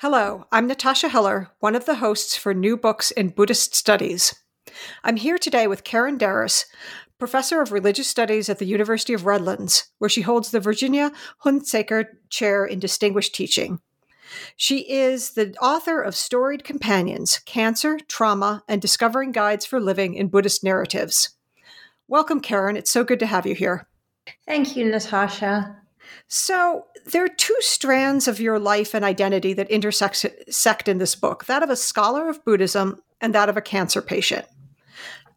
Hello, I'm Natasha Heller, one of the hosts for New Books in Buddhist Studies. I'm here today with Karen Derris, professor of religious studies at the University of Redlands, where she holds the Virginia Hunsaker Chair in Distinguished Teaching. She is the author of Storied Companions Cancer, Trauma, and Discovering Guides for Living in Buddhist Narratives. Welcome, Karen. It's so good to have you here. Thank you, Natasha. So, there are two strands of your life and identity that intersect in this book that of a scholar of Buddhism and that of a cancer patient.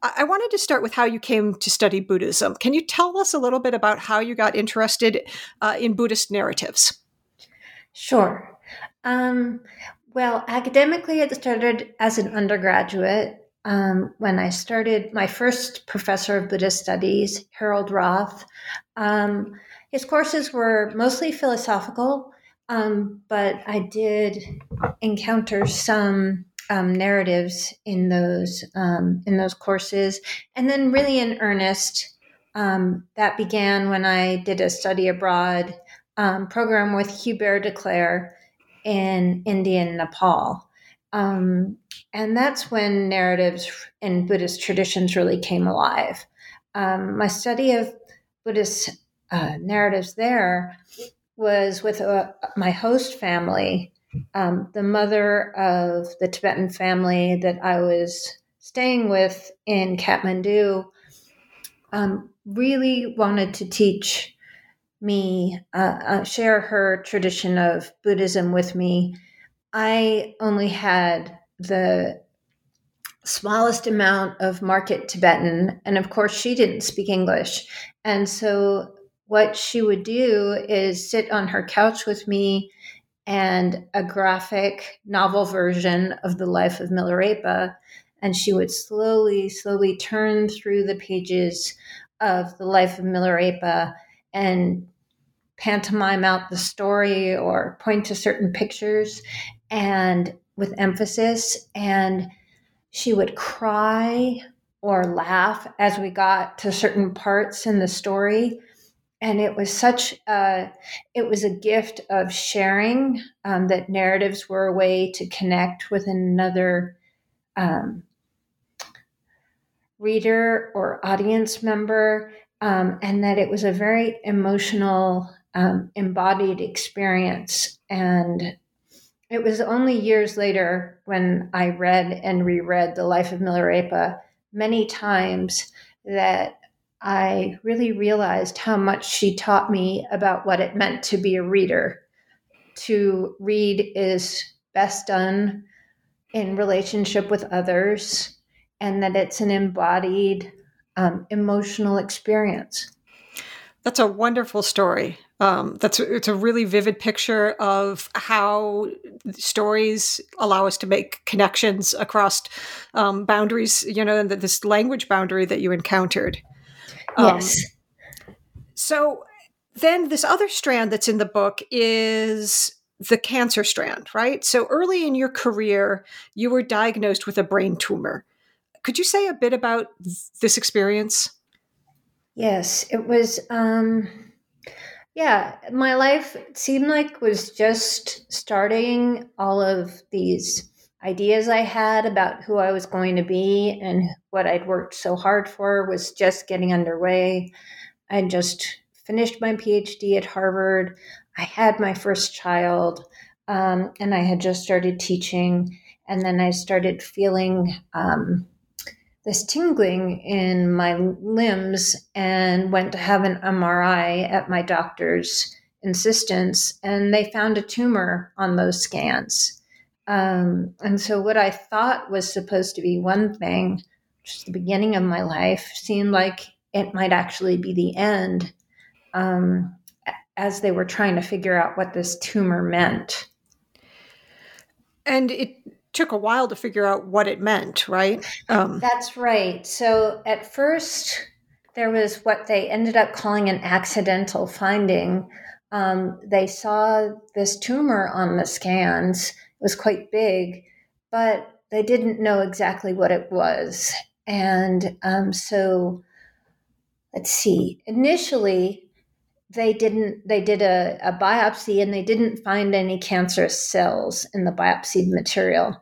I wanted to start with how you came to study Buddhism. Can you tell us a little bit about how you got interested uh, in Buddhist narratives? Sure. Um, well, academically, it started as an undergraduate um, when I started my first professor of Buddhist studies, Harold Roth. Um, his courses were mostly philosophical, um, but I did encounter some um, narratives in those um, in those courses, and then really in earnest. Um, that began when I did a study abroad program with Hubert Decleer in India and Nepal. Um, and that's when narratives in Buddhist traditions really came alive. my study of Buddhist uh, narratives there was with uh, my host family, um, the mother of the Tibetan family that I was staying with in Kathmandu, um, really wanted to teach me, uh, uh, share her tradition of Buddhism with me. I only had the smallest amount of market Tibetan, and of course, she didn't speak English. And so what she would do is sit on her couch with me and a graphic novel version of the life of Milarepa. And she would slowly, slowly turn through the pages of the life of Milarepa and pantomime out the story or point to certain pictures and with emphasis. And she would cry or laugh as we got to certain parts in the story and it was such a it was a gift of sharing um, that narratives were a way to connect with another um, reader or audience member um, and that it was a very emotional um, embodied experience and it was only years later when i read and reread the life of milarepa many times that I really realized how much she taught me about what it meant to be a reader. To read is best done in relationship with others, and that it's an embodied um, emotional experience. That's a wonderful story. Um, that's it's a really vivid picture of how stories allow us to make connections across um, boundaries. You know, this language boundary that you encountered. Um, yes. So then this other strand that's in the book is the cancer strand, right? So early in your career, you were diagnosed with a brain tumor. Could you say a bit about this experience? Yes, it was. Um, yeah, my life seemed like was just starting all of these ideas I had about who I was going to be and what I'd worked so hard for was just getting underway. I just finished my PhD at Harvard. I had my first child, um, and I had just started teaching, and then I started feeling um, this tingling in my limbs, and went to have an MRI at my doctor's insistence, and they found a tumor on those scans. Um, and so, what I thought was supposed to be one thing, just the beginning of my life, seemed like it might actually be the end. Um, as they were trying to figure out what this tumor meant. And it took a while to figure out what it meant, right? Um, That's right. So at first, there was what they ended up calling an accidental finding. Um, they saw this tumor on the scans, it was quite big, but they didn't know exactly what it was. And um, so, let's see, initially, they didn't they did a, a biopsy and they didn't find any cancerous cells in the biopsied material.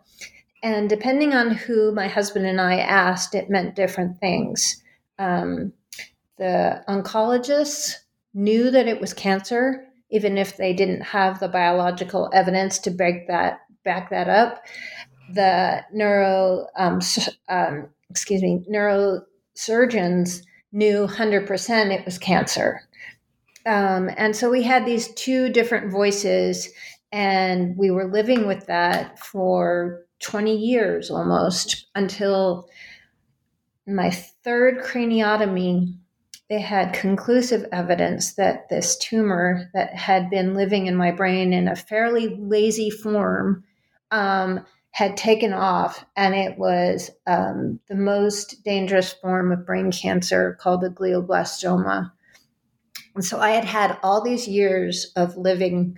And depending on who my husband and i asked it meant different things. Um, the oncologists knew that it was cancer even if they didn't have the biological evidence to back that back that up. The neuro um, um, excuse me neurosurgeons knew 100% it was cancer um, and so we had these two different voices, and we were living with that for 20 years almost until my third craniotomy. They had conclusive evidence that this tumor that had been living in my brain in a fairly lazy form um, had taken off, and it was um, the most dangerous form of brain cancer called the glioblastoma. And so I had had all these years of living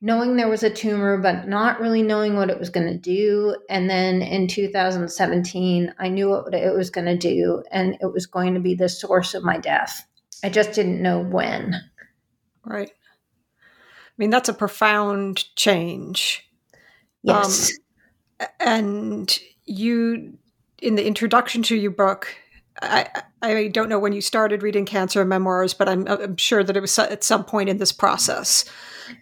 knowing there was a tumor, but not really knowing what it was going to do. And then in 2017, I knew what it was going to do, and it was going to be the source of my death. I just didn't know when. Right. I mean, that's a profound change. Yes. Um, and you, in the introduction to your book, I, I don't know when you started reading cancer memoirs, but I'm, I'm sure that it was at some point in this process.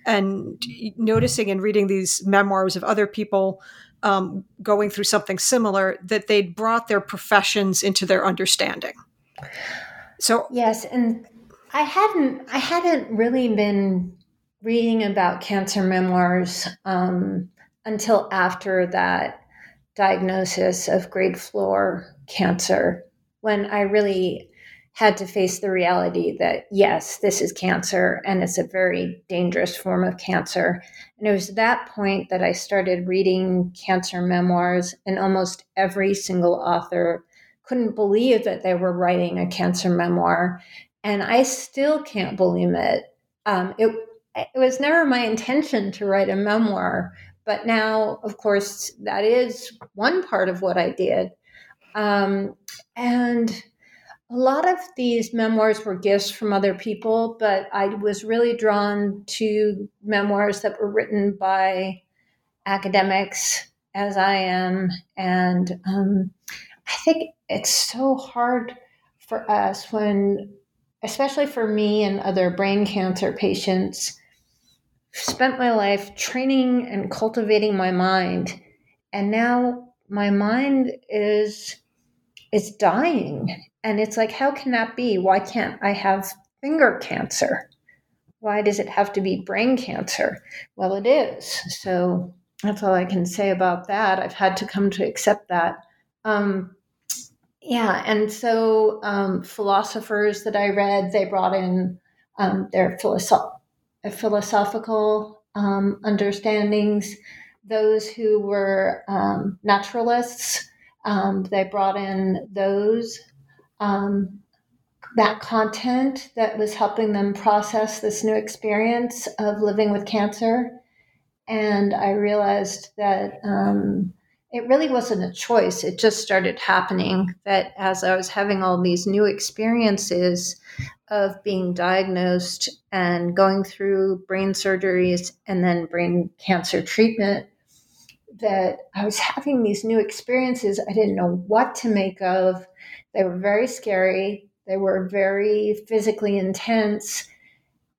And noticing and reading these memoirs of other people um, going through something similar, that they'd brought their professions into their understanding. So yes, and I hadn't I hadn't really been reading about cancer memoirs um, until after that diagnosis of grade four cancer when I really had to face the reality that yes, this is cancer and it's a very dangerous form of cancer. And it was that point that I started reading cancer memoirs, and almost every single author couldn't believe that they were writing a cancer memoir. And I still can't believe it. Um, it, it was never my intention to write a memoir, but now, of course, that is one part of what I did. Um, and a lot of these memoirs were gifts from other people, but I was really drawn to memoirs that were written by academics, as I am. And um, I think it's so hard for us when, especially for me and other brain cancer patients, spent my life training and cultivating my mind. And now my mind is is dying. And it's like, how can that be? Why can't I have finger cancer? Why does it have to be brain cancer? Well, it is. So that's all I can say about that. I've had to come to accept that. Um, yeah, and so um, philosophers that I read, they brought in um, their philosoph- philosophical um, understandings. Those who were um, naturalists, um, they brought in those um, that content that was helping them process this new experience of living with cancer, and I realized that um, it really wasn't a choice. It just started happening. That as I was having all these new experiences of being diagnosed and going through brain surgeries and then brain cancer treatment that I was having these new experiences I didn't know what to make of. They were very scary, they were very physically intense.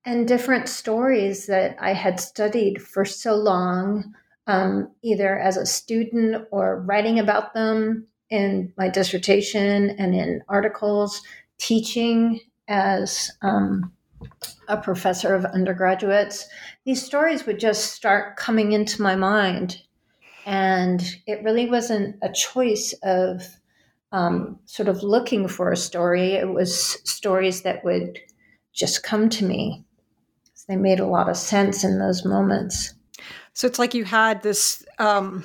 and different stories that I had studied for so long, um, either as a student or writing about them in my dissertation and in articles, teaching as um, a professor of undergraduates, these stories would just start coming into my mind. And it really wasn't a choice of um, sort of looking for a story, it was stories that would just come to me. They made a lot of sense in those moments. So it's like you had this um,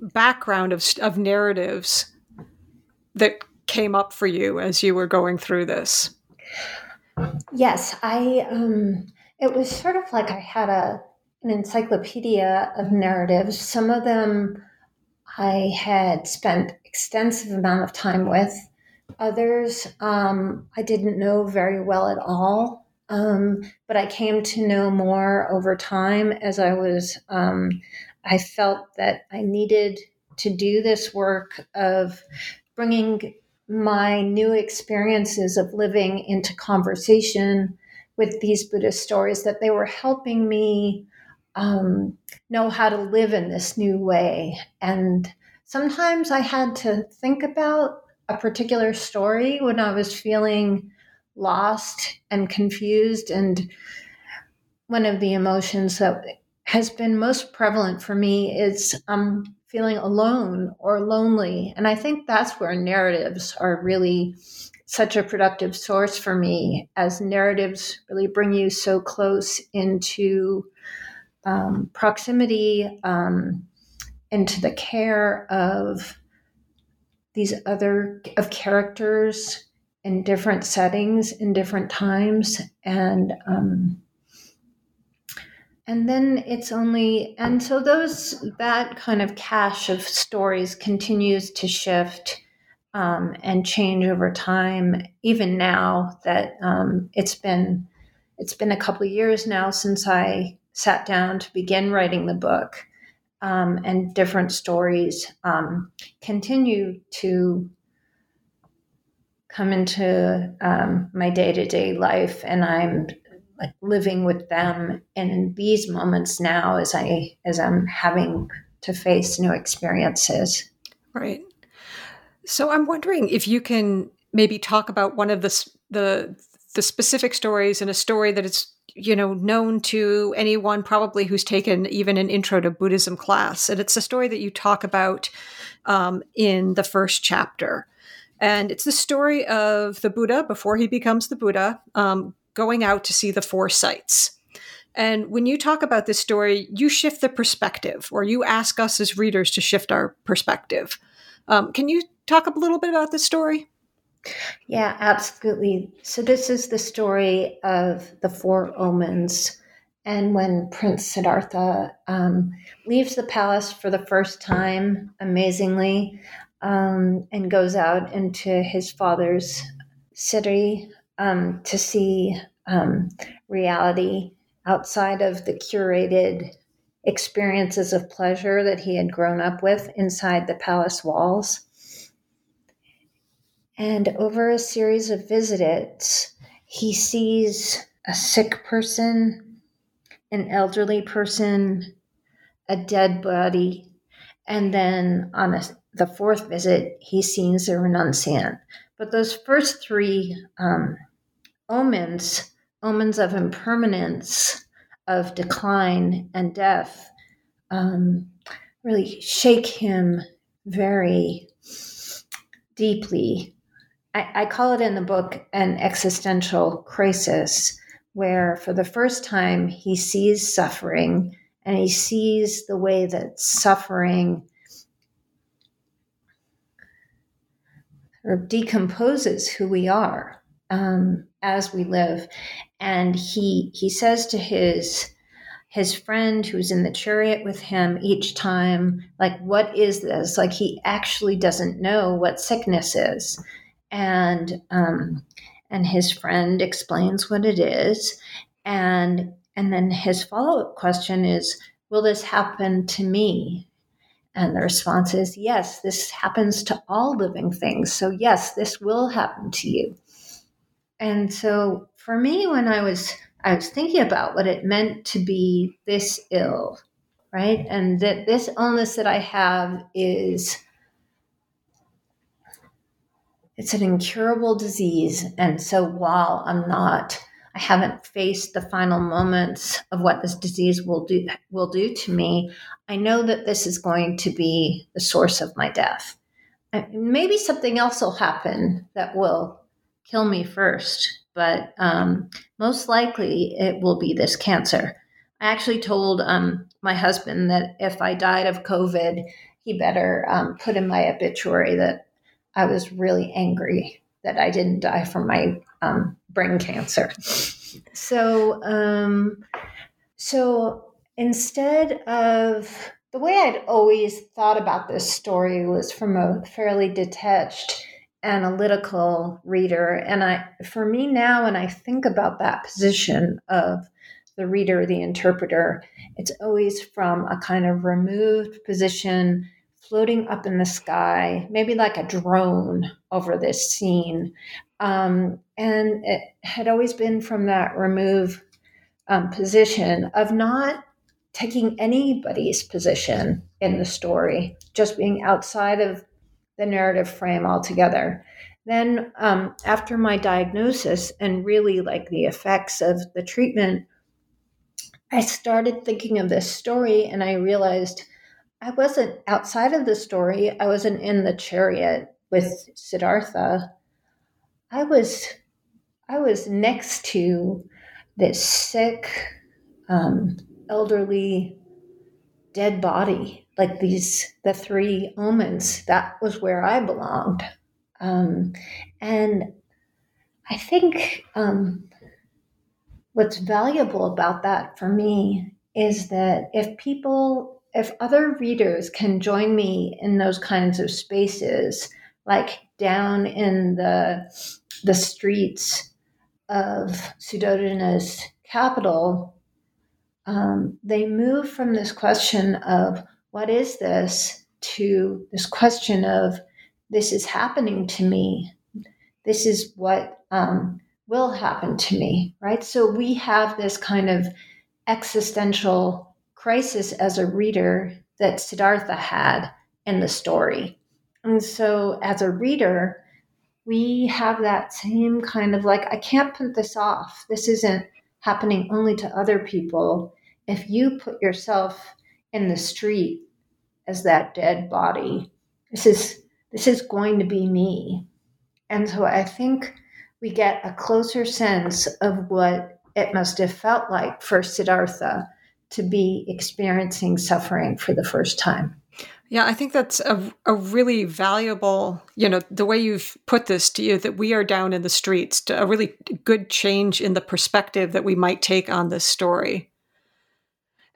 background of, of narratives that came up for you as you were going through this. Yes, I. Um, it was sort of like I had a an encyclopedia of narratives. Some of them I had spent extensive amount of time with. Others um, I didn't know very well at all, um, but I came to know more over time as I was. Um, I felt that I needed to do this work of bringing my new experiences of living into conversation with these Buddhist stories, that they were helping me um, know how to live in this new way. And sometimes I had to think about a particular story when I was feeling lost and confused. And one of the emotions that has been most prevalent for me is um, feeling alone or lonely. And I think that's where narratives are really such a productive source for me, as narratives really bring you so close into um, proximity, um, into the care of these other of characters in different settings in different times and um, and then it's only and so those that kind of cache of stories continues to shift um, and change over time even now that um, it's been it's been a couple years now since i sat down to begin writing the book um, and different stories um, continue to come into um, my day-to-day life. And i'm like living with them and in these moments now as i as i'm having to face new experiences. Right. So i'm wondering if you can maybe talk about one of the the the specific stories and a story that is you know known to anyone probably who's taken even an intro to buddhism class and it's a story that you talk about um, in the first chapter and it's the story of the buddha before he becomes the buddha um, going out to see the four sights. And when you talk about this story, you shift the perspective, or you ask us as readers to shift our perspective. Um, can you talk a little bit about this story? Yeah, absolutely. So, this is the story of the four omens. And when Prince Siddhartha um, leaves the palace for the first time, amazingly, um, and goes out into his father's city um, to see um, reality outside of the curated experiences of pleasure that he had grown up with inside the palace walls. And over a series of visits, he sees a sick person, an elderly person, a dead body, and then on a, the fourth visit, he sees a renunciant. But those first three um, omens, omens of impermanence, of decline and death, um, really shake him very deeply. I, I call it in the book an existential crisis, where for the first time he sees suffering and he sees the way that suffering or decomposes who we are um, as we live. And he he says to his his friend who's in the chariot with him each time, like, what is this? Like he actually doesn't know what sickness is. And um, and his friend explains what it is. And and then his follow-up question is, will this happen to me? And the response is, yes, this happens to all living things. So, yes, this will happen to you. And so for me, when I was I was thinking about what it meant to be this ill, right? And that this illness that I have is it's an incurable disease. And so while I'm not I haven't faced the final moments of what this disease will do will do to me, I know that this is going to be the source of my death. Maybe something else will happen that will kill me first, but um, most likely it will be this cancer. I actually told um, my husband that if I died of COVID, he better um, put in my obituary that I was really angry that I didn't die from my um, brain cancer. So, um, so instead of the way I'd always thought about this story was from a fairly detached analytical reader and i for me now when i think about that position of the reader the interpreter it's always from a kind of removed position floating up in the sky maybe like a drone over this scene um, and it had always been from that remove um, position of not taking anybody's position in the story, just being outside of the narrative frame altogether. Then, um, after my diagnosis and really like the effects of the treatment, I started thinking of this story and I realized I wasn't outside of the story. I wasn't in the chariot with Siddhartha. I was I was next to this sick, um, elderly dead body like these the three omens that was where i belonged um, and i think um, what's valuable about that for me is that if people if other readers can join me in those kinds of spaces like down in the the streets of Suddhodana's capital um, they move from this question of what is this to this question of this is happening to me. This is what um, will happen to me, right? So we have this kind of existential crisis as a reader that Siddhartha had in the story. And so as a reader, we have that same kind of like, I can't put this off. This isn't happening only to other people if you put yourself in the street as that dead body, this is this is going to be me. And so I think we get a closer sense of what it must have felt like for Siddhartha to be experiencing suffering for the first time. Yeah, I think that's a, a really valuable, you know, the way you've put this to you that we are down in the streets, a really good change in the perspective that we might take on this story.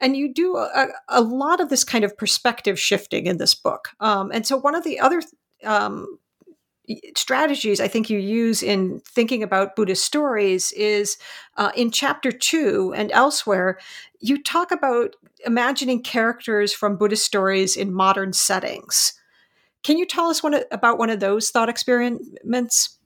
And you do a, a lot of this kind of perspective shifting in this book. Um, and so, one of the other um, strategies I think you use in thinking about Buddhist stories is uh, in chapter two and elsewhere, you talk about imagining characters from Buddhist stories in modern settings. Can you tell us one, about one of those thought experiments?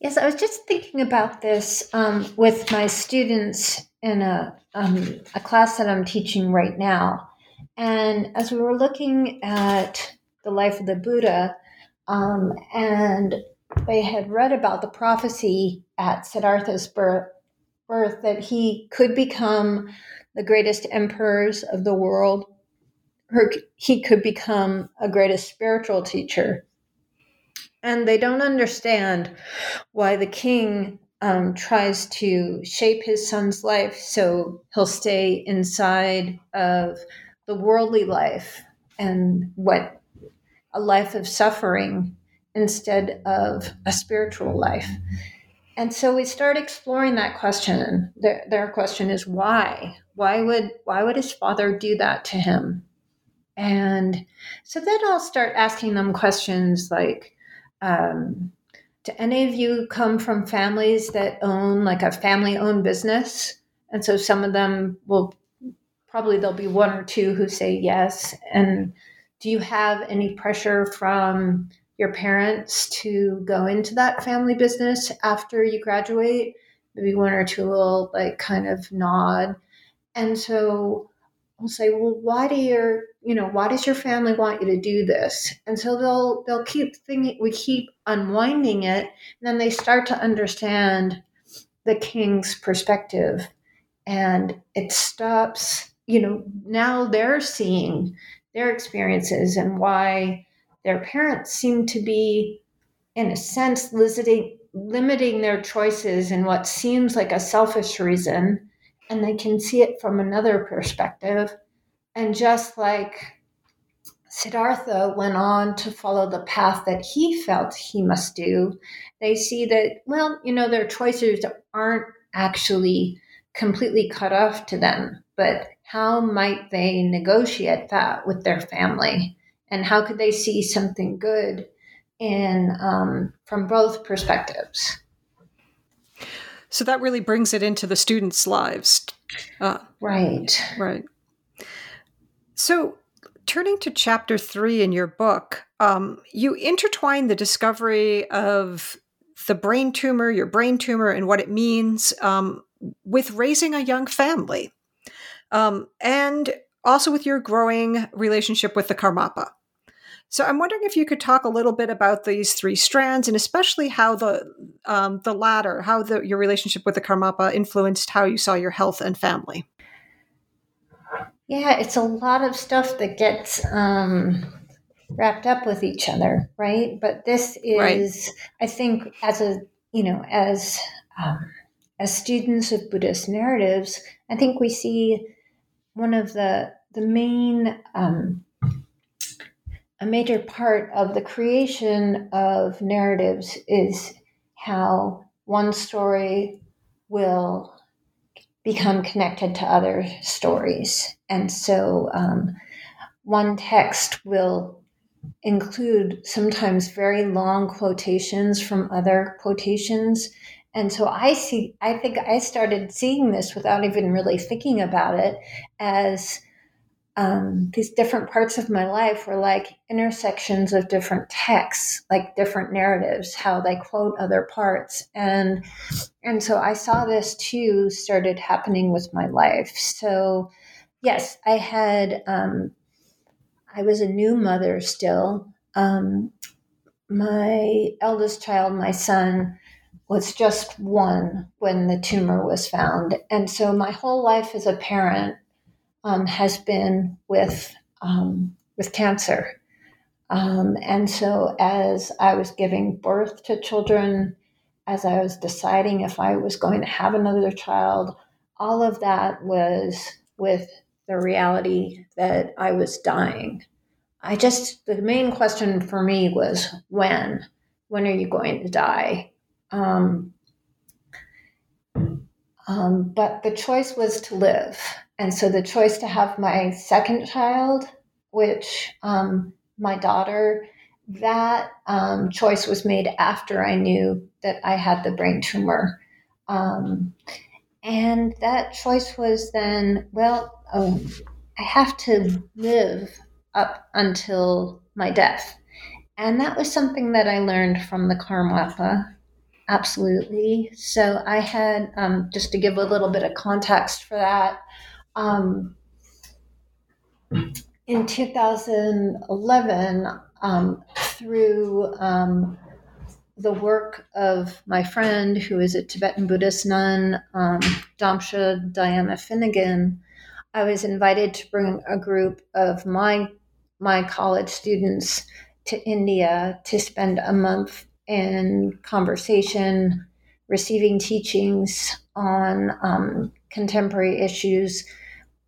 Yes, I was just thinking about this um, with my students in a, um, a class that I'm teaching right now. And as we were looking at the life of the Buddha, um, and they had read about the prophecy at Siddhartha's birth, birth that he could become the greatest emperors of the world, or he could become a greatest spiritual teacher. And they don't understand why the king um, tries to shape his son's life so he'll stay inside of the worldly life and what a life of suffering instead of a spiritual life. And so we start exploring that question. Their, their question is why? Why would why would his father do that to him? And so then I'll start asking them questions like, um, do any of you come from families that own like a family owned business? And so some of them will probably there'll be one or two who say yes. And do you have any pressure from your parents to go into that family business after you graduate? maybe one or two will like kind of nod. And so I'll say, well, why do your, you know, why does your family want you to do this? And so they'll they'll keep thinking we keep unwinding it, and then they start to understand the king's perspective. And it stops, you know, now they're seeing their experiences and why their parents seem to be, in a sense, limiting, limiting their choices in what seems like a selfish reason. And they can see it from another perspective. And just like Siddhartha went on to follow the path that he felt he must do, they see that, well, you know, their choices aren't actually completely cut off to them, but how might they negotiate that with their family? And how could they see something good in um, from both perspectives? So that really brings it into the students' lives. Uh, right. Right. So turning to chapter three in your book, um, you intertwine the discovery of the brain tumor, your brain tumor, and what it means um, with raising a young family, um, and also with your growing relationship with the Karmapa. So I'm wondering if you could talk a little bit about these three strands, and especially how the um, the latter, how the, your relationship with the Karmapa influenced how you saw your health and family. Yeah, it's a lot of stuff that gets um, wrapped up with each other, right? But this is, right. I think, as a you know, as um, as students of Buddhist narratives, I think we see one of the the main um, a major part of the creation of narratives is how one story will become connected to other stories. And so um, one text will include sometimes very long quotations from other quotations. And so I see, I think I started seeing this without even really thinking about it as um, these different parts of my life were like intersections of different texts, like different narratives, how they quote other parts, and and so I saw this too started happening with my life. So yes, I had um, I was a new mother still. Um, my eldest child, my son, was just one when the tumor was found, and so my whole life as a parent um, has been with um, with cancer. Um, and so, as I was giving birth to children, as I was deciding if I was going to have another child, all of that was with the reality that I was dying. I just, the main question for me was when? When are you going to die? Um, um, but the choice was to live. And so the choice to have my second child, which um, my daughter, that um, choice was made after I knew that I had the brain tumor. Um, and that choice was then, well, oh, I have to live up until my death. And that was something that I learned from the Karmapa. Absolutely. So I had, um, just to give a little bit of context for that, um, in 2011, um, through um, the work of my friend who is a Tibetan Buddhist nun, um, Damchö Diana Finnegan, I was invited to bring a group of my my college students to India to spend a month in conversation, receiving teachings on um, contemporary issues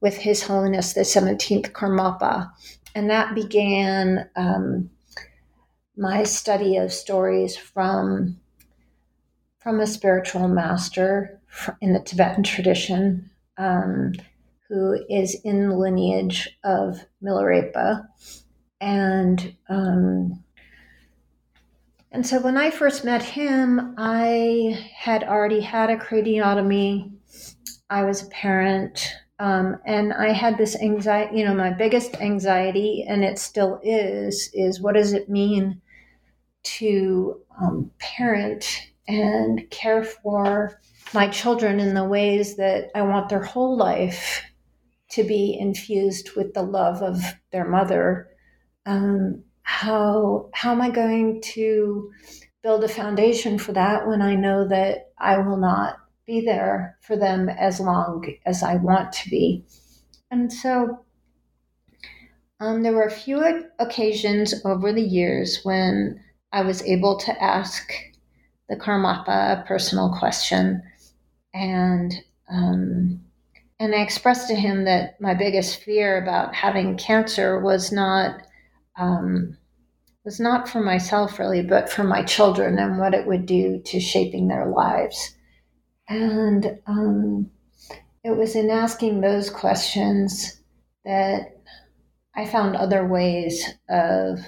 with His Holiness the 17th Karmapa. And that began um, my study of stories from, from a spiritual master in the Tibetan tradition um, who is in the lineage of Milarepa. And um, and so when I first met him, I had already had a craniotomy. I was a parent. Um, and I had this anxiety, you know, my biggest anxiety, and it still is, is what does it mean to um, parent and care for my children in the ways that I want their whole life to be infused with the love of their mother, um, how how am I going to build a foundation for that when I know that I will not be there for them as long as I want to be? And so um, there were a few occasions over the years when I was able to ask the Karmapa a personal question, and um, and I expressed to him that my biggest fear about having cancer was not um, was not for myself really, but for my children and what it would do to shaping their lives. And um, it was in asking those questions that I found other ways of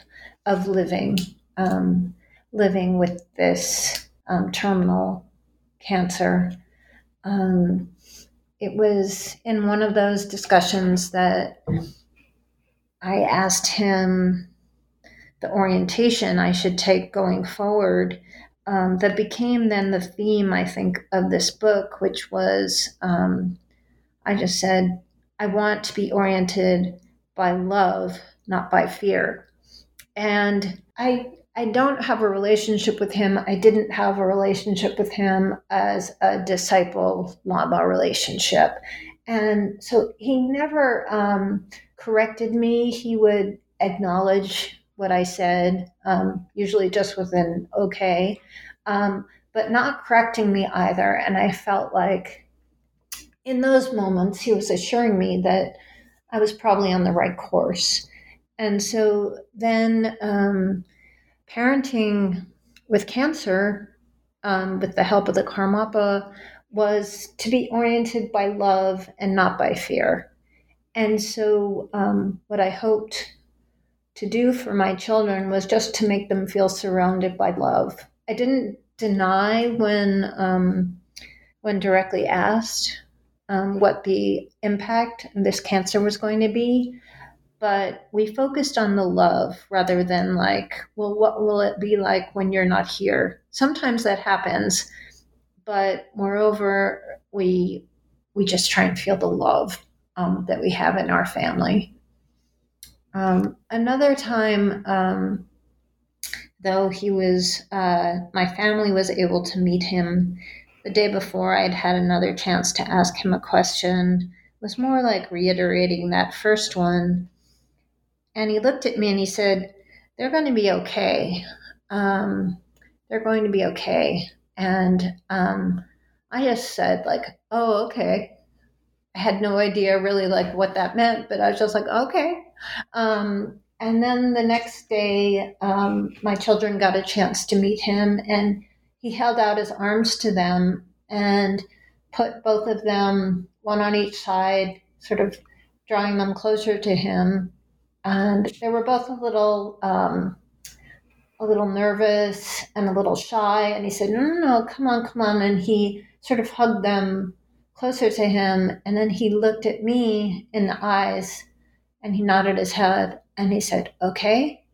of living, um, living with this um, terminal cancer. Um, it was in one of those discussions that I asked him the orientation I should take going forward. Um, that became then the theme, I think, of this book, which was um, I just said, I want to be oriented by love, not by fear. And I I don't have a relationship with him. I didn't have a relationship with him as a disciple Lama relationship. And so he never um, corrected me. He would acknowledge what I said, um, usually just with an okay, um, but not correcting me either. And I felt like in those moments, he was assuring me that I was probably on the right course. And so then um, parenting with cancer, um, with the help of the Karmapa, was to be oriented by love and not by fear. And so, um, what I hoped to do for my children was just to make them feel surrounded by love. I didn't deny when um, when directly asked um, what the impact this cancer was going to be. But we focused on the love rather than like, well, what will it be like when you're not here? Sometimes that happens, but moreover, we we just try and feel the love um, that we have in our family. Um, another time, um, though, he was uh, my family was able to meet him the day before, I'd had another chance to ask him a question. It was more like reiterating that first one. And he looked at me and he said, They're going to be okay. Um, they're going to be okay. And um, I just said, like, oh, okay. I had no idea really like what that meant, but I was just like, okay. Um, and then the next day, um, my children got a chance to meet him, and he held out his arms to them and put both of them, one on each side, sort of drawing them closer to him. And they were both a little, um, a little nervous and a little shy. And he said, "No, no, no, come on, come on." And he sort of hugged them closer to him. And then he looked at me in the eyes, and he nodded his head, and he said, "Okay."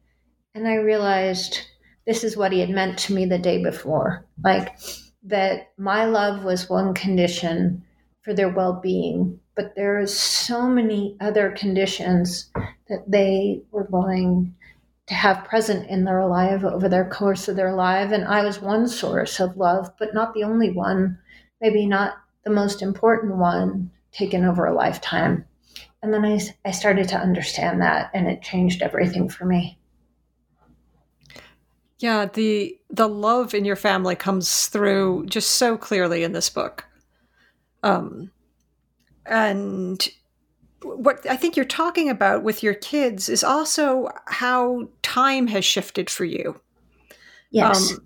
And I realized this is what he had meant to me the day before. Like that my love was one condition for their well-being, but there are so many other conditions that they were going to have present in their life over their course of their life. And I was one source of love, but not the only one, maybe not the most important one taken over a lifetime. And then I, I started to understand that, and it changed everything for me. Yeah, the the love in your family comes through just so clearly in this book. Um and what I think you're talking about with your kids is also how time has shifted for you. Yes. Um,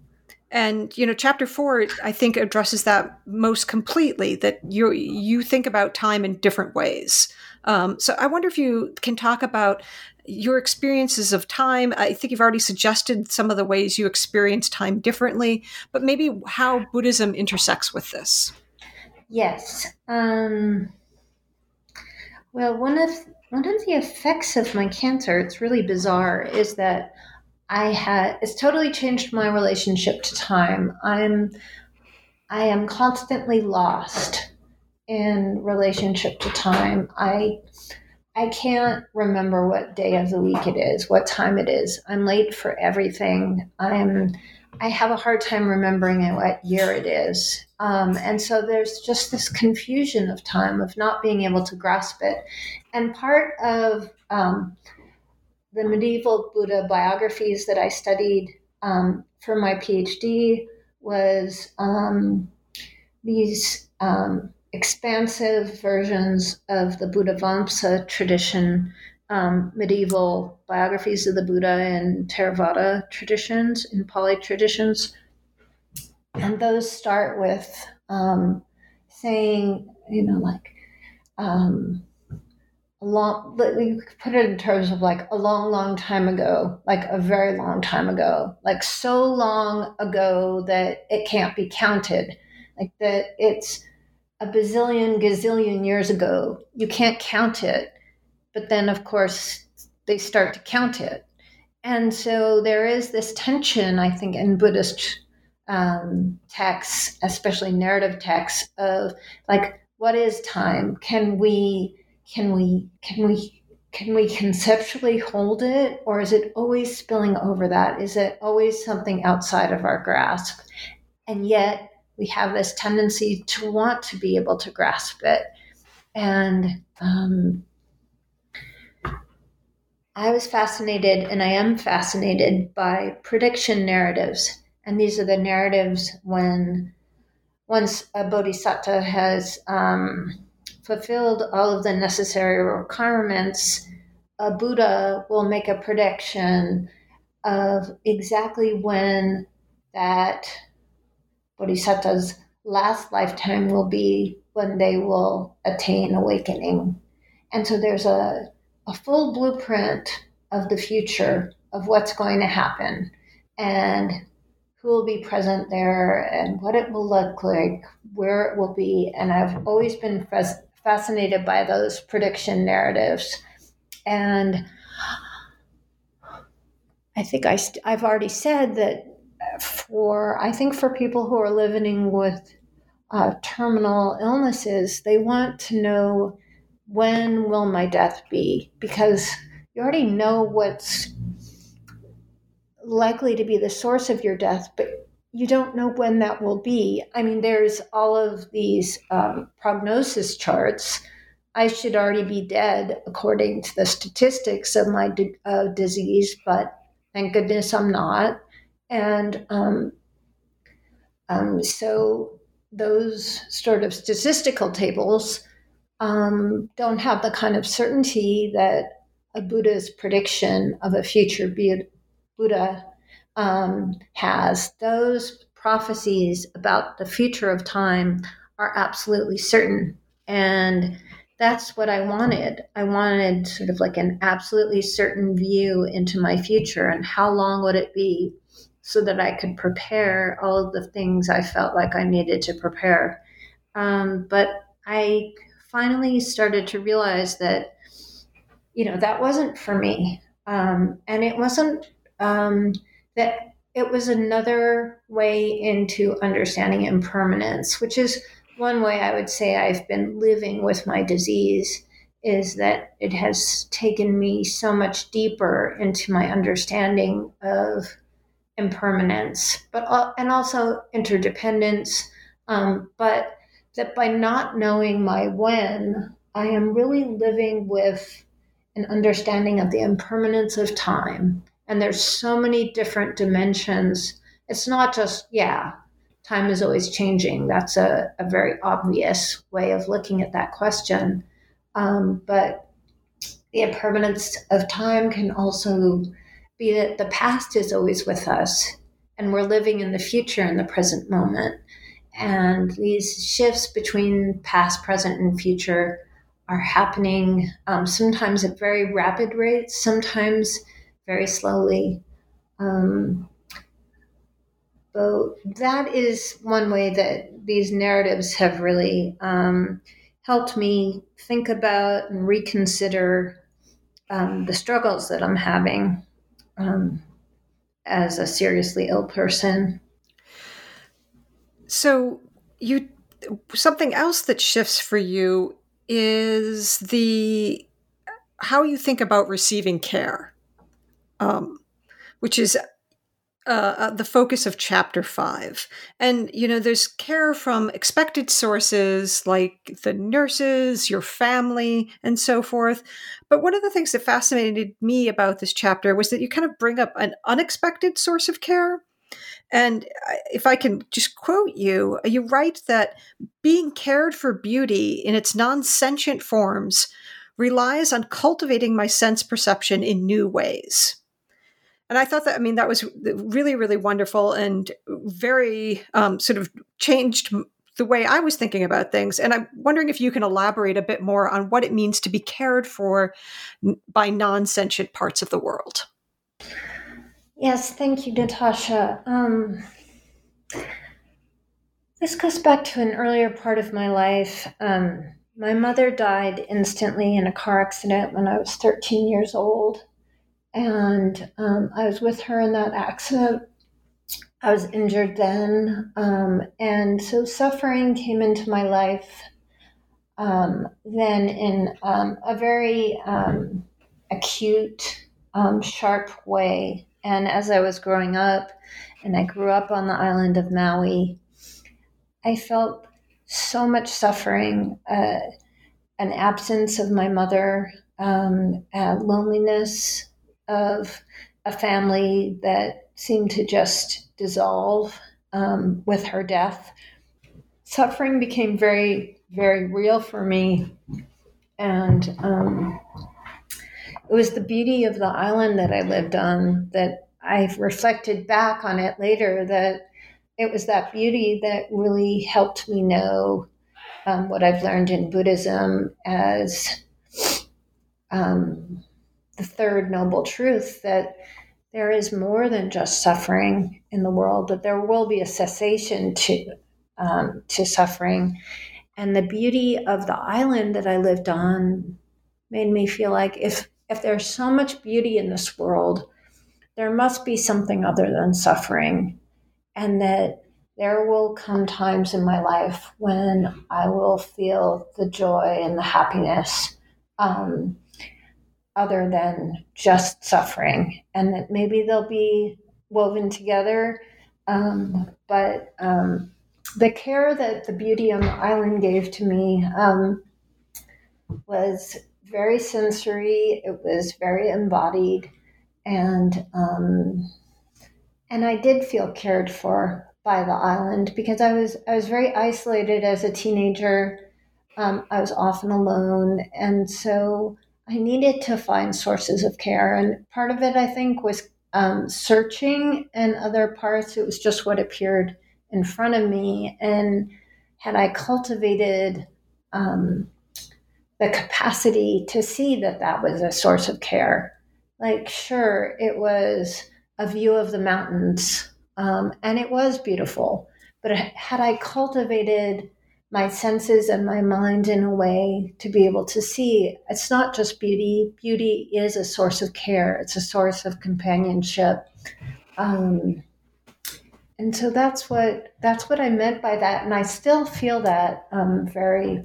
and you know, chapter four, I think, addresses that most completely. That you you think about time in different ways. Um, so I wonder if you can talk about your experiences of time. I think you've already suggested some of the ways you experience time differently, but maybe how Buddhism intersects with this. Yes. Um, well, one of one of the effects of my cancer, it's really bizarre, is that I had it's totally changed my relationship to time. I'm I am constantly lost in relationship to time. I I can't remember what day of the week it is, what time it is. I'm late for everything. I'm I have a hard time remembering what year it is. Um, and so there's just this confusion of time, of not being able to grasp it. And part of um, the medieval Buddha biographies that I studied um, for my PhD was um, these um, expansive versions of the Buddha Vamsa tradition, um, medieval biographies of the Buddha in Theravada traditions, in Pali traditions. And those start with um, saying, you know, like, um, a long, you put it in terms of like a long, long time ago, like a very long time ago, like so long ago that it can't be counted, like that it's a bazillion, gazillion years ago. You can't count it. But then, of course, they start to count it. And so there is this tension, I think, in Buddhist um, texts, especially narrative texts, of like, what is time? Can we, can we, can we, can we conceptually hold it, or is it always spilling over that? Is it always something outside of our grasp? And yet, we have this tendency to want to be able to grasp it. And um, I was fascinated, and I am fascinated by prediction narratives. And these are the narratives when once a bodhisattva has um, fulfilled all of the necessary requirements, a Buddha will make a prediction of exactly when that bodhisattva's last lifetime will be when they will attain awakening. And so there's a, a full blueprint of the future of what's going to happen and who will be present there and what it will look like, where it will be. And I've always been fascinated by those prediction narratives. And I think I st- I've already said that for I think for people who are living with uh, terminal illnesses, they want to know when will my death be because you already know what's likely to be the source of your death, but you don't know when that will be. I mean, there's all of these um, prognosis charts. I should already be dead according to the statistics of my uh, disease, but thank goodness I'm not. And um, um, so those sort of statistical tables um, don't have the kind of certainty that a Buddha's prediction of a future Buddha um, has. Those prophecies about the future of time are absolutely certain. And that's what I wanted. I wanted sort of like an absolutely certain view into my future and how long would it be so that I could prepare all of the things I felt like I needed to prepare. Um, but I finally started to realize that, you know, that wasn't for me. Um, and it wasn't um, that it was another way into understanding impermanence, which is one way I would say I've been living with my disease is that it has taken me so much deeper into my understanding of impermanence, but and also interdependence. Um, but that by not knowing my when, I am really living with an understanding of the impermanence of time. And there's so many different dimensions. It's not just, yeah, time is always changing. That's a, a very obvious way of looking at that question. Um, but the impermanence of time can also be that the past is always with us and we're living in the future in the present moment. And these shifts between past, present, and future are happening um, sometimes at very rapid rates, sometimes very slowly. Um, but that is one way that these narratives have really um, helped me think about and reconsider um, the struggles that I'm having um, as a seriously ill person. So, you something else that shifts for you is the how you think about receiving care, um, which is uh, uh, the focus of chapter five. And, you know, there's care from expected sources like the nurses, your family, and so forth. But one of the things that fascinated me about this chapter was that you kind of bring up an unexpected source of care. And if I can just quote you, you write that being cared for beauty in its non sentient forms relies on cultivating my sense perception in new ways and I thought that I mean that was really really wonderful and very um, sort of changed the way I was thinking about things. And I'm wondering if you can elaborate a bit more on what it means to be cared for by non sentient parts of the world. Yes, thank you, Natasha. Um, this goes back to an earlier part of my life. Um, my mother died instantly in a car accident when I was 13 years old and um, I was with her in that accident. I was injured then, um, and so suffering came into my life um, then in um, a very um, acute, um, sharp way. And as I was growing up, and I grew up on the island of Maui, I felt so much suffering, uh, an absence of my mother, um, uh, loneliness, of a family that seemed to just dissolve um, with her death. Suffering became very, very real for me. And um, it was the beauty of the island that I lived on that I've reflected back on it later that it was that beauty that really helped me know um, what I've learned in Buddhism as um, the third noble truth that there is more than just suffering in the world, that there will be a cessation to um, to suffering. And the beauty of the island that I lived on made me feel like if if there's so much beauty in this world, there must be something other than suffering, and that there will come times in my life when I will feel the joy and the happiness um, other than just suffering, and that maybe they'll be woven together. Um, but um, the care that the beauty on the island gave to me um, was very sensory. It was very embodied, and um, and I did feel cared for by the island because I was I was very isolated as a teenager. Um, I was often alone, and so I needed to find sources of care. And part of it, I think, was um, searching, and other parts, it was just what appeared in front of me. And had I cultivated um, the capacity to see that that was a source of care, like, sure, it was a view of the mountains, um, and it was beautiful. But had I cultivated my senses and my mind in a way to be able to see it's not just beauty. Beauty is a source of care, it's a source of companionship. Um, and so that's what that's what I meant by that, and I still feel that um, very,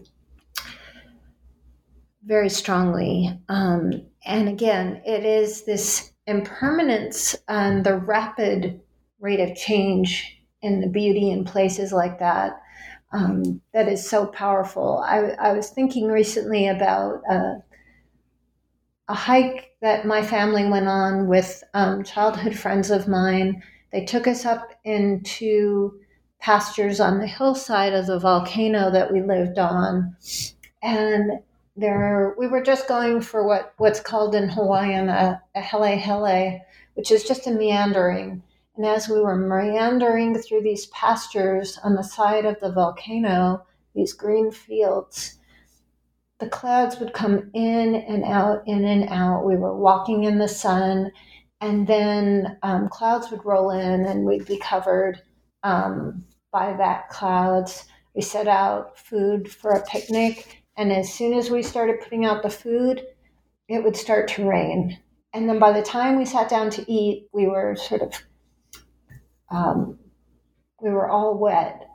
very strongly. Um, and again, it is this impermanence and the rapid rate of change in the beauty in places like that um, that is so powerful. I, I, was thinking recently about uh, a hike that my family went on with um, childhood friends of mine. They took us up into pastures on the hillside of the volcano that we lived on, and there we were just going for what what's called in Hawaiian a, a hele hele, which is just a meandering. And as we were meandering through these pastures on the side of the volcano, these green fields, the clouds would come in and out, in and out. We were walking in the sun, and then um, clouds would roll in, and we'd be covered um, by that clouds. We set out food for a picnic, and as soon as we started putting out the food, it would start to rain. And then by the time we sat down to eat, we were sort of um, we were all wet.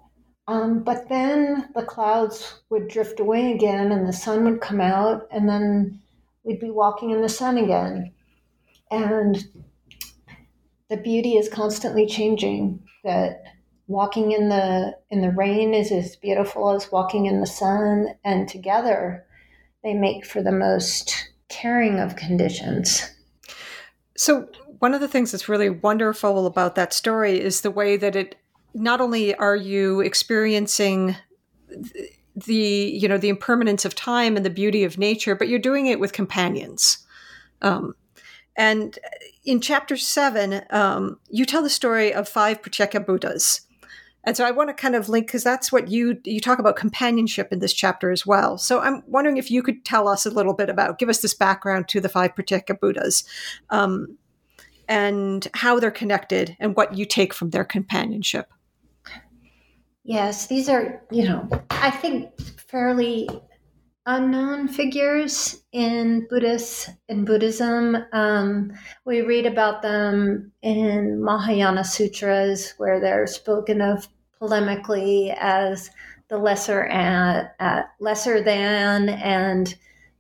Um, but then the clouds would drift away again and the sun would come out, and then we'd be walking in the sun again. And the beauty is constantly changing, that walking in the in the rain is as beautiful as walking in the sun and together they make for the most caring of conditions so one of the things that's really wonderful about that story is the way that it not only are you experiencing the you know the impermanence of time and the beauty of nature but you're doing it with companions. Um, and in chapter seven um, you tell the story of five Pacceka buddhas. And so I want to kind of link because that's what you you talk about companionship in this chapter as well. So I'm wondering if you could tell us a little bit about, give us this background to the five Pacceka Buddhas, um, and how they're connected and what you take from their companionship. Yes, these are you know I think fairly unknown figures in Buddhist in Buddhism. Um, we read about them in Mahayana sutras, where they're spoken of polemically as the lesser and uh, lesser than, and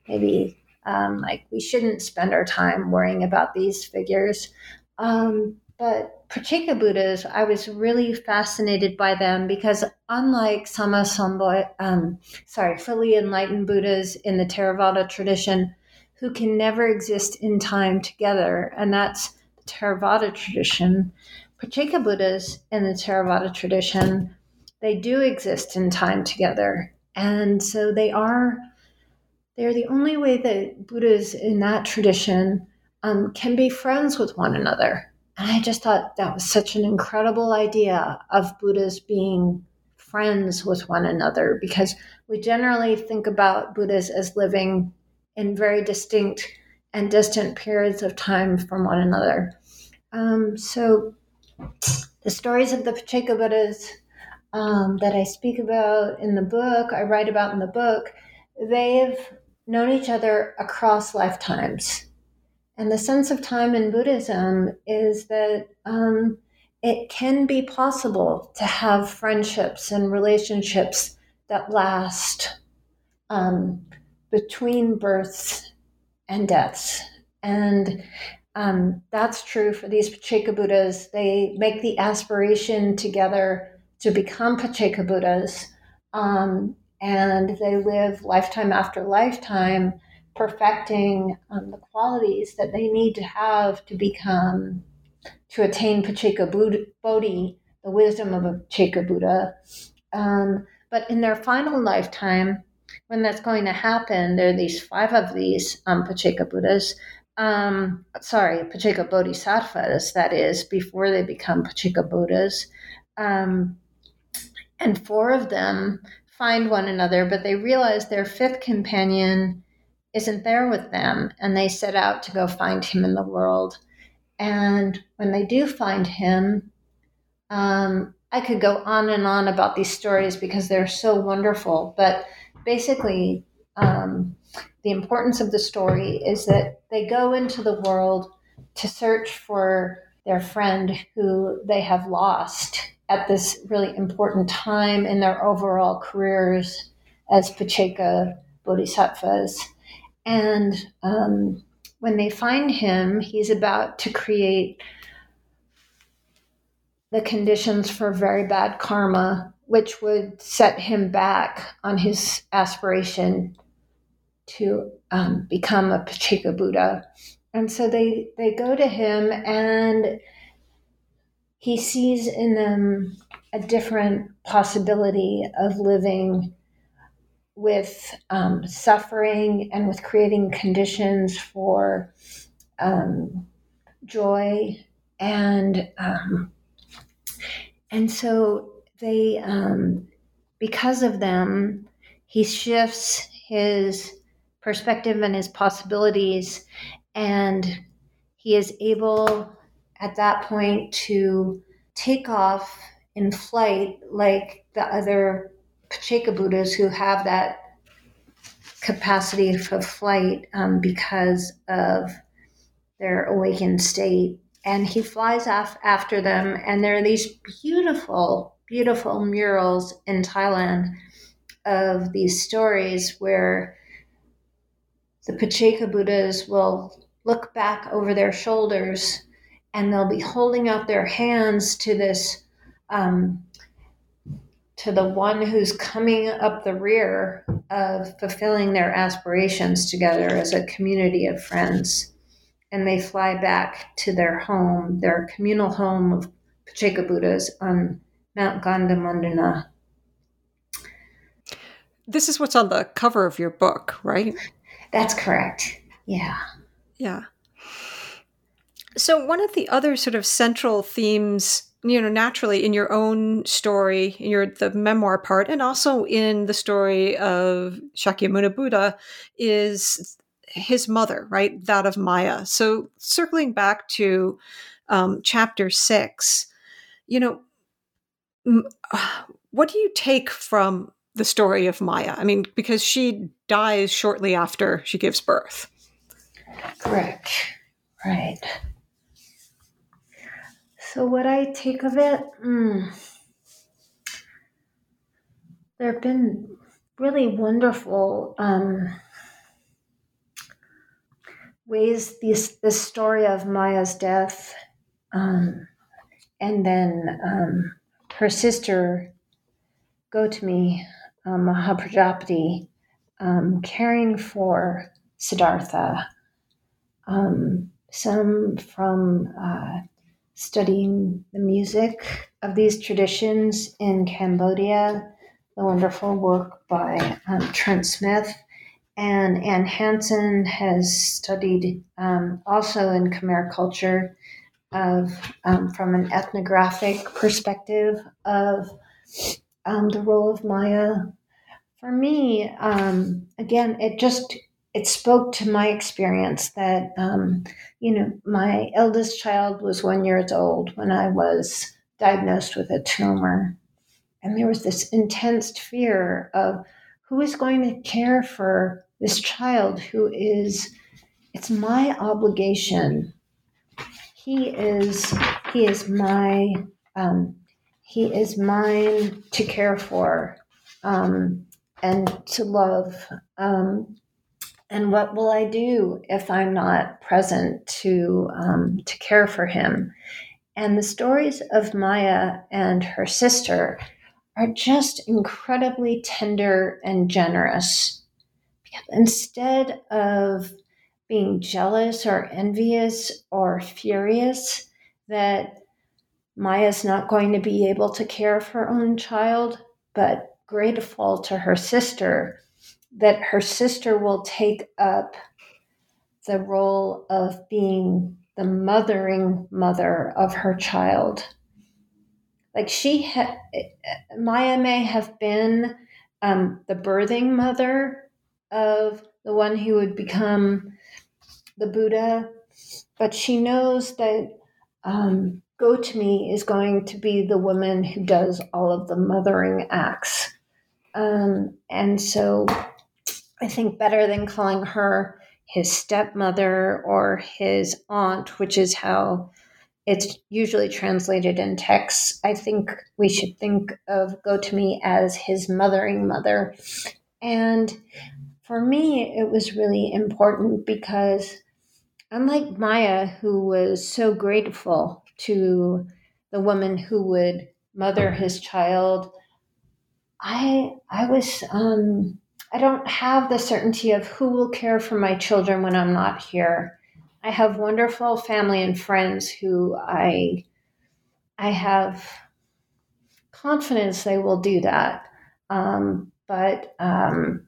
maybe um, like we shouldn't spend our time worrying about these figures. Um, but Pacceka Buddhas, I was really fascinated by them because unlike Sammasamboy, um, sorry, fully enlightened Buddhas in the Theravada tradition, who can never exist in time together, and that's the Theravada tradition. Pacceka Buddhas in the Theravada tradition, they do exist in time together, and so they are they're the only way that Buddhas in that tradition um, can be friends with one another and I just thought that was such an incredible idea of Buddhas being friends with one another because we generally think about Buddhas as living in very distinct and distant periods of time from one another. Um, so, the stories of the Pacceka Buddhas um, that I speak about in the book, I write about in the book, they've known each other across lifetimes. And the sense of time in Buddhism is that um, it can be possible to have friendships and relationships that last um, between births and deaths. And um, that's true for these Pacceka Buddhas. They make the aspiration together to become Pacceka Buddhas, um, and they live lifetime after lifetime perfecting um, the qualities that they need to have to become, to attain Pacceka Bodhi, the wisdom of a Pacceka Buddha. Um, but in their final lifetime, when that's going to happen, there are these five of these um, Buddhas. Um, sorry, Pacceka Bodhisattvas, that is, before they become Pacceka Buddhas. Um, and four of them find one another, but they realize their fifth companion isn't there with them and they set out to go find him in the world. And when they do find him um, i could go on and on about these stories because they're so wonderful but basically um, the importance of the story is that they go into the world to search for their friend who they have lost at this really important time in their overall careers as Pacceka bodhisattvas. And um, when they find him, he's about to create the conditions for very bad karma, which would set him back on his aspiration to um, become a Pacceka Buddha. And so they, they go to him, and he sees in them a different possibility of living with um, suffering and with creating conditions for um, joy and um, and so they um, because of them he shifts his perspective and his possibilities and he is able at that point to take off in flight like the other Pacceka Buddhas who have that capacity for flight um, because of their awakened state. And he flies off after them, and there are these beautiful beautiful murals in Thailand of these stories where the Pacceka Buddhas will look back over their shoulders and they'll be holding out their hands to this um, to the one who's coming up the rear of fulfilling their aspirations together as a community of friends and they fly back to their home their communal home of Pacceka Buddhas on Mount Gandhamadana. This is what's on the cover of your book, right? That's correct. Yeah. Yeah. So, one of the other sort of central themes, you know, naturally in your own story, in your the memoir part, and also in the story of Shakyamuni Buddha, is his mother, right? That of Maya. So, circling back to um, chapter six, you know, what do you take from the story of Maya? I mean, because she dies shortly after she gives birth. Correct. Right. So, what I take of it, mm, there have been really wonderful um, ways this this story of Maya's death um, and then um, her sister Gautami um, Mahaprajapati um, caring for Siddhartha. Um, some from uh, studying the music of these traditions in Cambodia, the wonderful work by um, Trent Smith. And Anne Hansen has studied um, also in Khmer culture of um, from an ethnographic perspective of um, the role of Maya. For me, um, again, it just it spoke to my experience that um, you know my eldest child was one years old when I was diagnosed with a tumor, and there was this intense fear of who is going to care for this child who is it's my obligation. He is he is my um, he is mine to care for um, and to love. Um, and what will I do if I'm not present to um, to care for him? And the stories of Maya and her sister are just incredibly tender and generous. Instead of being jealous or envious or furious that Maya's not going to be able to care for her own child, but grateful to her sister that her sister will take up the role of being the mothering mother of her child. Like she, Maya may have been um, the birthing mother of the one who would become the Buddha, but she knows that um, Gautami is going to be the woman who does all of the mothering acts. Um, and so I think better than calling her his stepmother or his aunt, which is how it's usually translated in texts, I think we should think of Gautami as his mothering mother. And for me, it was really important because unlike Maya, who was so grateful to the woman who would mother his child, I I was um, I don't have the certainty of who will care for my children when I'm not here. I have wonderful family and friends who I I have confidence they will do that. Um, but um,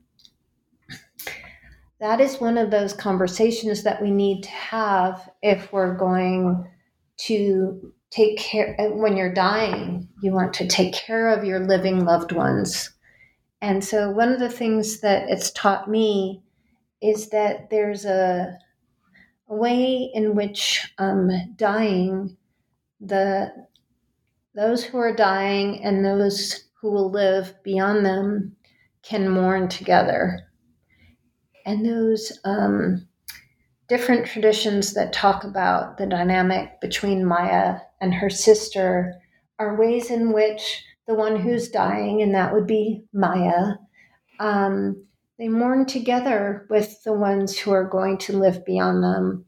that is one of those conversations that we need to have if we're going to take care when you're dying you want to take care of your living loved ones and so one of the things that it's taught me is that there's a, a way in which um, dying the those who are dying and those who will live beyond them can mourn together. And those um, different traditions that talk about the dynamic between Maya and her sister are ways in which the one who's dying, and that would be Maya. Um, they mourn together with the ones who are going to live beyond them,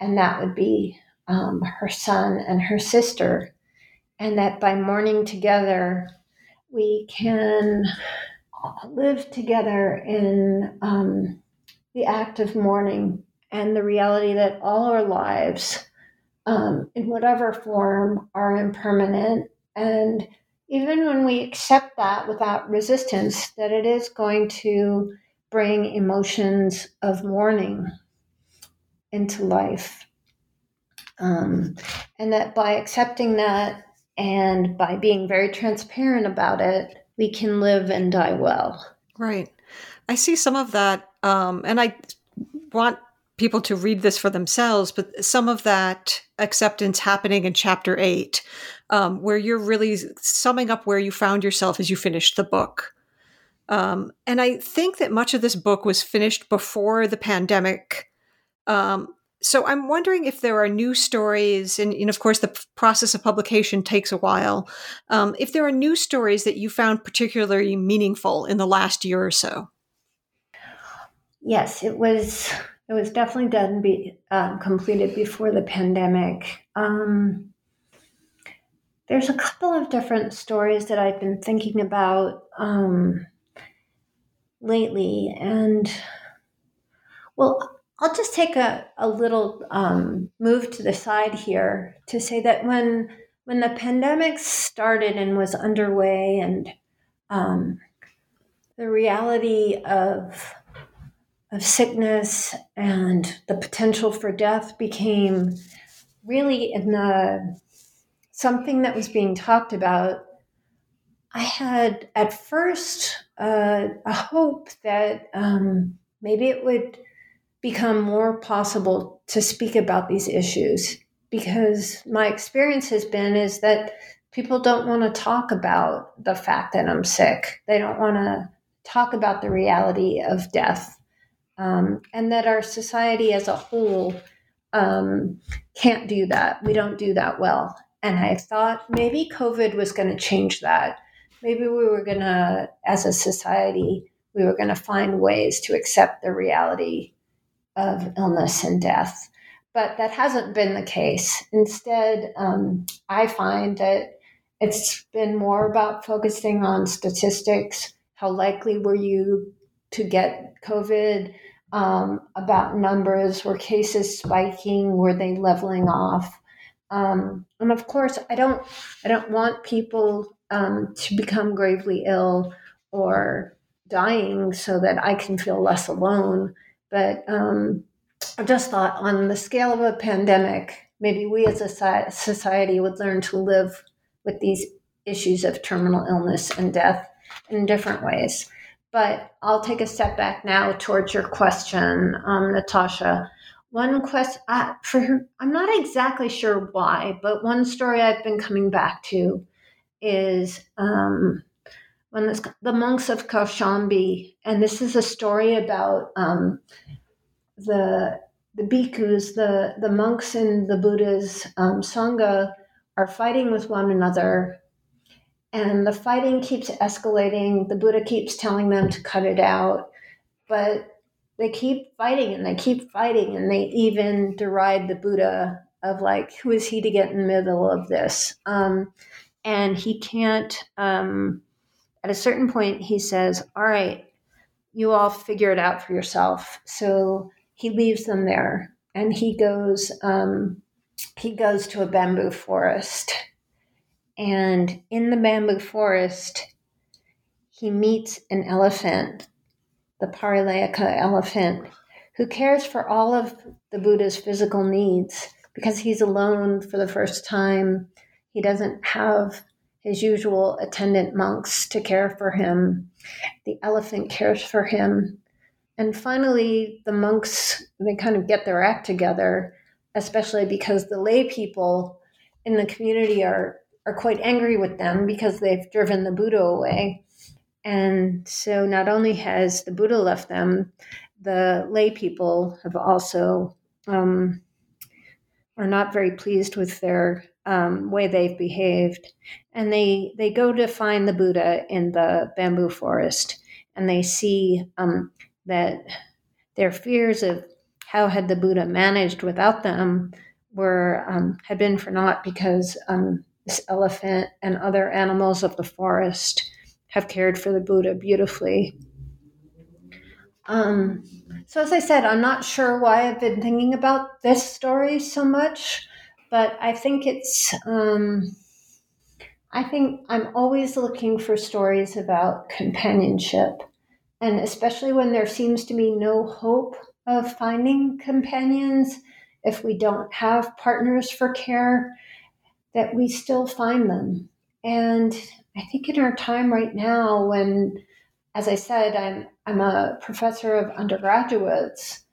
and that would be um, her son and her sister. And that by mourning together, we can live together in um, the act of mourning and the reality that all our lives, um, in whatever form, are impermanent. And even when we accept that without resistance, that it is going to bring emotions of mourning into life. Um, and that by accepting that and by being very transparent about it, we can live and die well. Right. I see some of that, um, and I want people to read this for themselves, but some of that acceptance happening in chapter eight, um, where you're really summing up where you found yourself as you finished the book. Um, and I think that much of this book was finished before the pandemic. Um, so I'm wondering if there are new stories, and, and of course, the process of publication takes a while. Um, if there are new stories that you found particularly meaningful in the last year or so. Yes, it was. It was definitely done, be uh, completed before the pandemic. Um, there's a couple of different stories that I've been thinking about um, lately, and well, I'll just take a, a little um, move to the side here to say that when when the pandemic started and was underway, and um, the reality of of sickness and the potential for death became really in the something that was being talked about. I had at first uh, a hope that um, maybe it would become more possible to speak about these issues because my experience has been is that people don't want to talk about the fact that I'm sick. They don't want to talk about the reality of death. Um, and that our society as a whole um, can't do that. We don't do that well. And I thought maybe COVID was going to change that. Maybe we were going to, as a society, we were going to find ways to accept the reality of illness and death. But that hasn't been the case. Instead, um, I find that it's been more about focusing on statistics. How likely were you to get COVID? Um, about numbers. Were cases spiking? Were they leveling off? Um, and of course, I don't. I don't want people um, to become gravely ill or dying so that I can feel less alone. But um, I just thought on the scale of a pandemic, maybe we as a society would learn to live with these issues of terminal illness and death in different ways. But I'll take a step back now towards your question, um, Natasha. One question uh, for I'm not exactly sure why, but one story I've been coming back to is um, when this, the monks of Kaushambi, and this is a story about um, the the bhikkhus, the the monks in the Buddha's um, sangha, are fighting with one another, and the fighting keeps escalating. The Buddha keeps telling them to cut it out, but they keep fighting and they keep fighting, and they even deride the Buddha of like, who is he to get in the middle of this? Um, and he can't. Um, at a certain point, he says, All right, you all figure it out for yourself. So he leaves them there and he goes, um, he goes to a bamboo forest. And in the bamboo forest, he meets an elephant, the Parilayaka elephant, who cares for all of the Buddha's physical needs because he's alone for the first time. He doesn't have his usual attendant monks to care for him. The elephant cares for him. And finally, the monks, they kind of get their act together, especially because the lay people in the community are, are quite angry with them because they've driven the Buddha away. And so not only has the Buddha left them, the lay people have also um, are not very pleased with their um, way they've behaved, and they they go to find the Buddha in the bamboo forest, and they see um, that their fears of how had the Buddha managed without them were um, had been for naught because um, this elephant and other animals of the forest have cared for the Buddha beautifully. Um, so, as I said, I'm not sure why I've been thinking about this story so much, but I think it's. Um, I think I'm always looking for stories about companionship, and especially when there seems to be no hope of finding companions, if we don't have partners for care, that we still find them. And I think in our time right now, when, as I said, I'm, I'm a professor of undergraduates,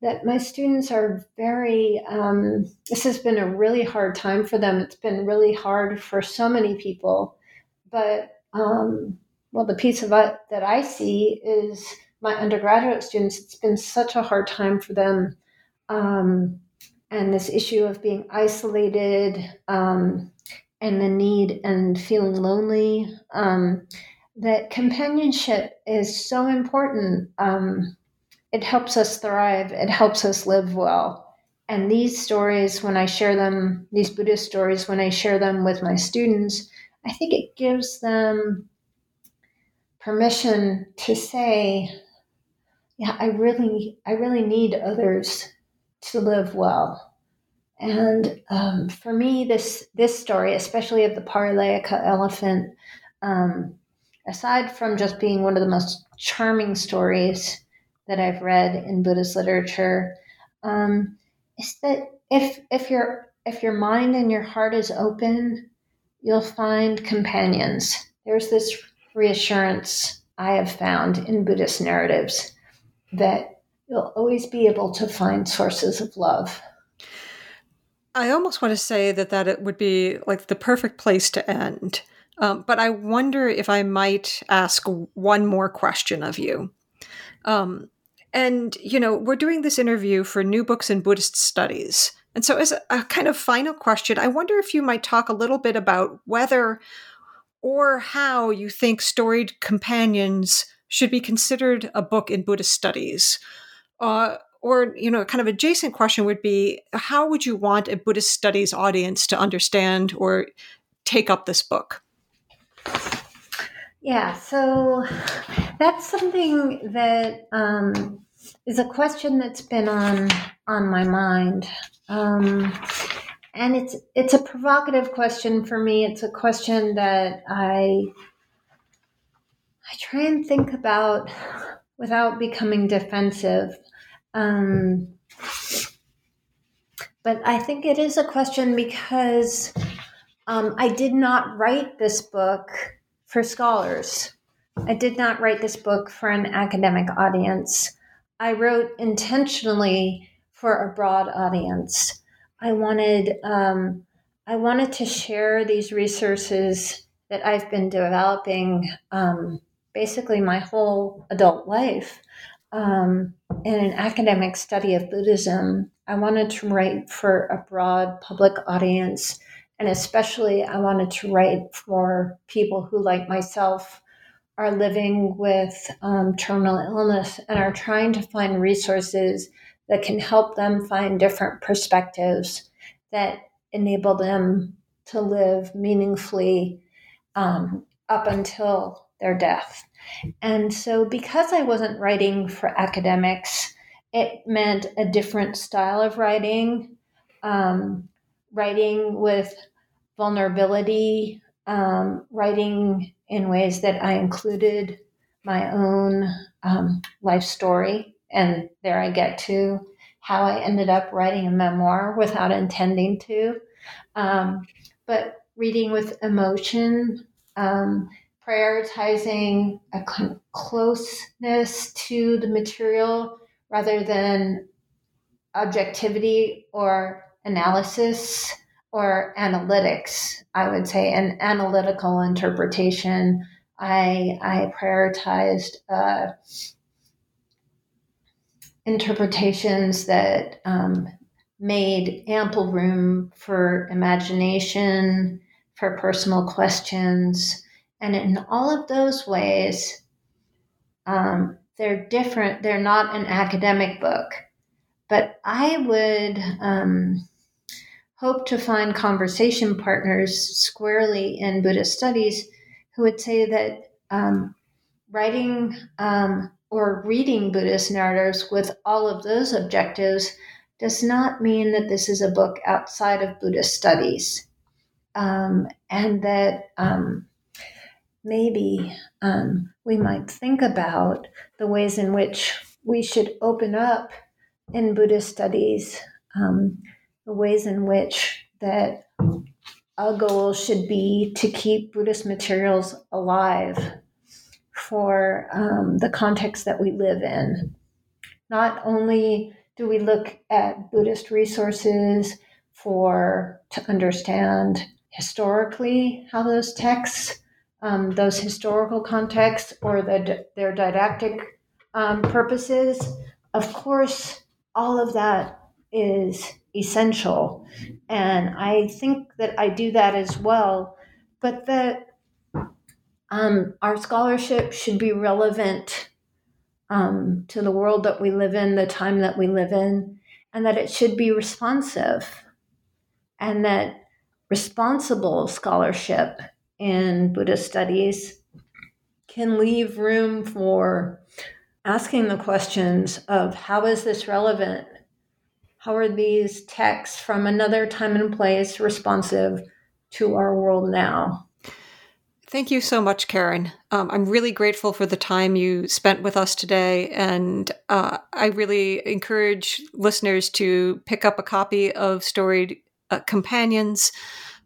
that my students are very, um, this has been a really hard time for them. It's been really hard for so many people. But, um, well, the piece of it that I see is my undergraduate students, it's been such a hard time for them. Um, and this issue of being isolated um, and the need and feeling lonely, um, that companionship is so important. Um, it helps us thrive, it helps us live well. And these stories, when I share them, these Buddhist stories, when I share them with my students, I think it gives them permission to say, yeah, I really, I really need others to live well. And um, for me, this this story, especially of the Parilayaka elephant, um, aside from just being one of the most charming stories that I've read in Buddhist literature, um, is that if if your if your mind and your heart is open, you'll find companions. There's this reassurance I have found in Buddhist narratives that you'll always be able to find sources of love. I almost want to say that that it would be like the perfect place to end. Um, but I wonder if I might ask one more question of you. Um, and, you know, we're doing this interview for New Books in Buddhist Studies. And so, as a kind of final question, I wonder if you might talk a little bit about whether or how you think storied companions should be considered a book in Buddhist studies. Uh, or, you know, kind of adjacent question would be how would you want a Buddhist studies audience to understand or take up this book? Yeah, so that's something that um, is a question that's been on on my mind, um, and it's it's a provocative question for me. It's a question that I I try and think about without becoming defensive. Um, but I think it is a question because um, I did not write this book for scholars. I did not write this book for an academic audience. I wrote intentionally for a broad audience. I wanted um, I wanted to share these resources that I've been developing um, basically my whole adult life um, in an academic study of Buddhism, I wanted to write for a broad public audience. And especially, I wanted to write for people who, like myself, are living with um, terminal illness and are trying to find resources that can help them find different perspectives that enable them to live meaningfully um, up until their death. And so, because I wasn't writing for academics, it meant a different style of writing, um, writing with vulnerability, um, writing in ways that I included my own um, life story. And there I get to how I ended up writing a memoir without intending to. Um, but reading with emotion, um, prioritizing a closeness to the material rather than objectivity or analysis or analytics, I would say, an analytical interpretation. I, I prioritized uh, interpretations that um, made ample room for imagination, for personal questions. And in all of those ways, um, they're different. They're not an academic book. But I would um, hope to find conversation partners squarely in Buddhist studies who would say that um, writing um, or reading Buddhist narratives with all of those objectives does not mean that this is a book outside of Buddhist studies. Um, and that um, maybe um, we might think about the ways in which we should open up in Buddhist studies, um, the ways in which that a goal should be to keep Buddhist materials alive for um, the context that we live in. Not only do we look at Buddhist resources for to understand historically how those texts, um, those historical contexts, or the, their didactic um, purposes. Of course, all of that is essential, and I think that I do that as well. But that um, our scholarship should be relevant um, to the world that we live in, the time that we live in, and that it should be responsive, and that responsible scholarship in Buddhist studies can leave room for asking the questions of how is this relevant? How are these texts from another time and place responsive to our world now? Thank you so much, Karen. Um, I'm really grateful for the time you spent with us today. And uh, I really encourage listeners to pick up a copy of Storied uh, Companions.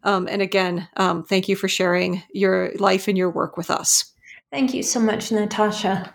Um, and again, um, thank you for sharing your life and your work with us. Thank you so much, Natasha.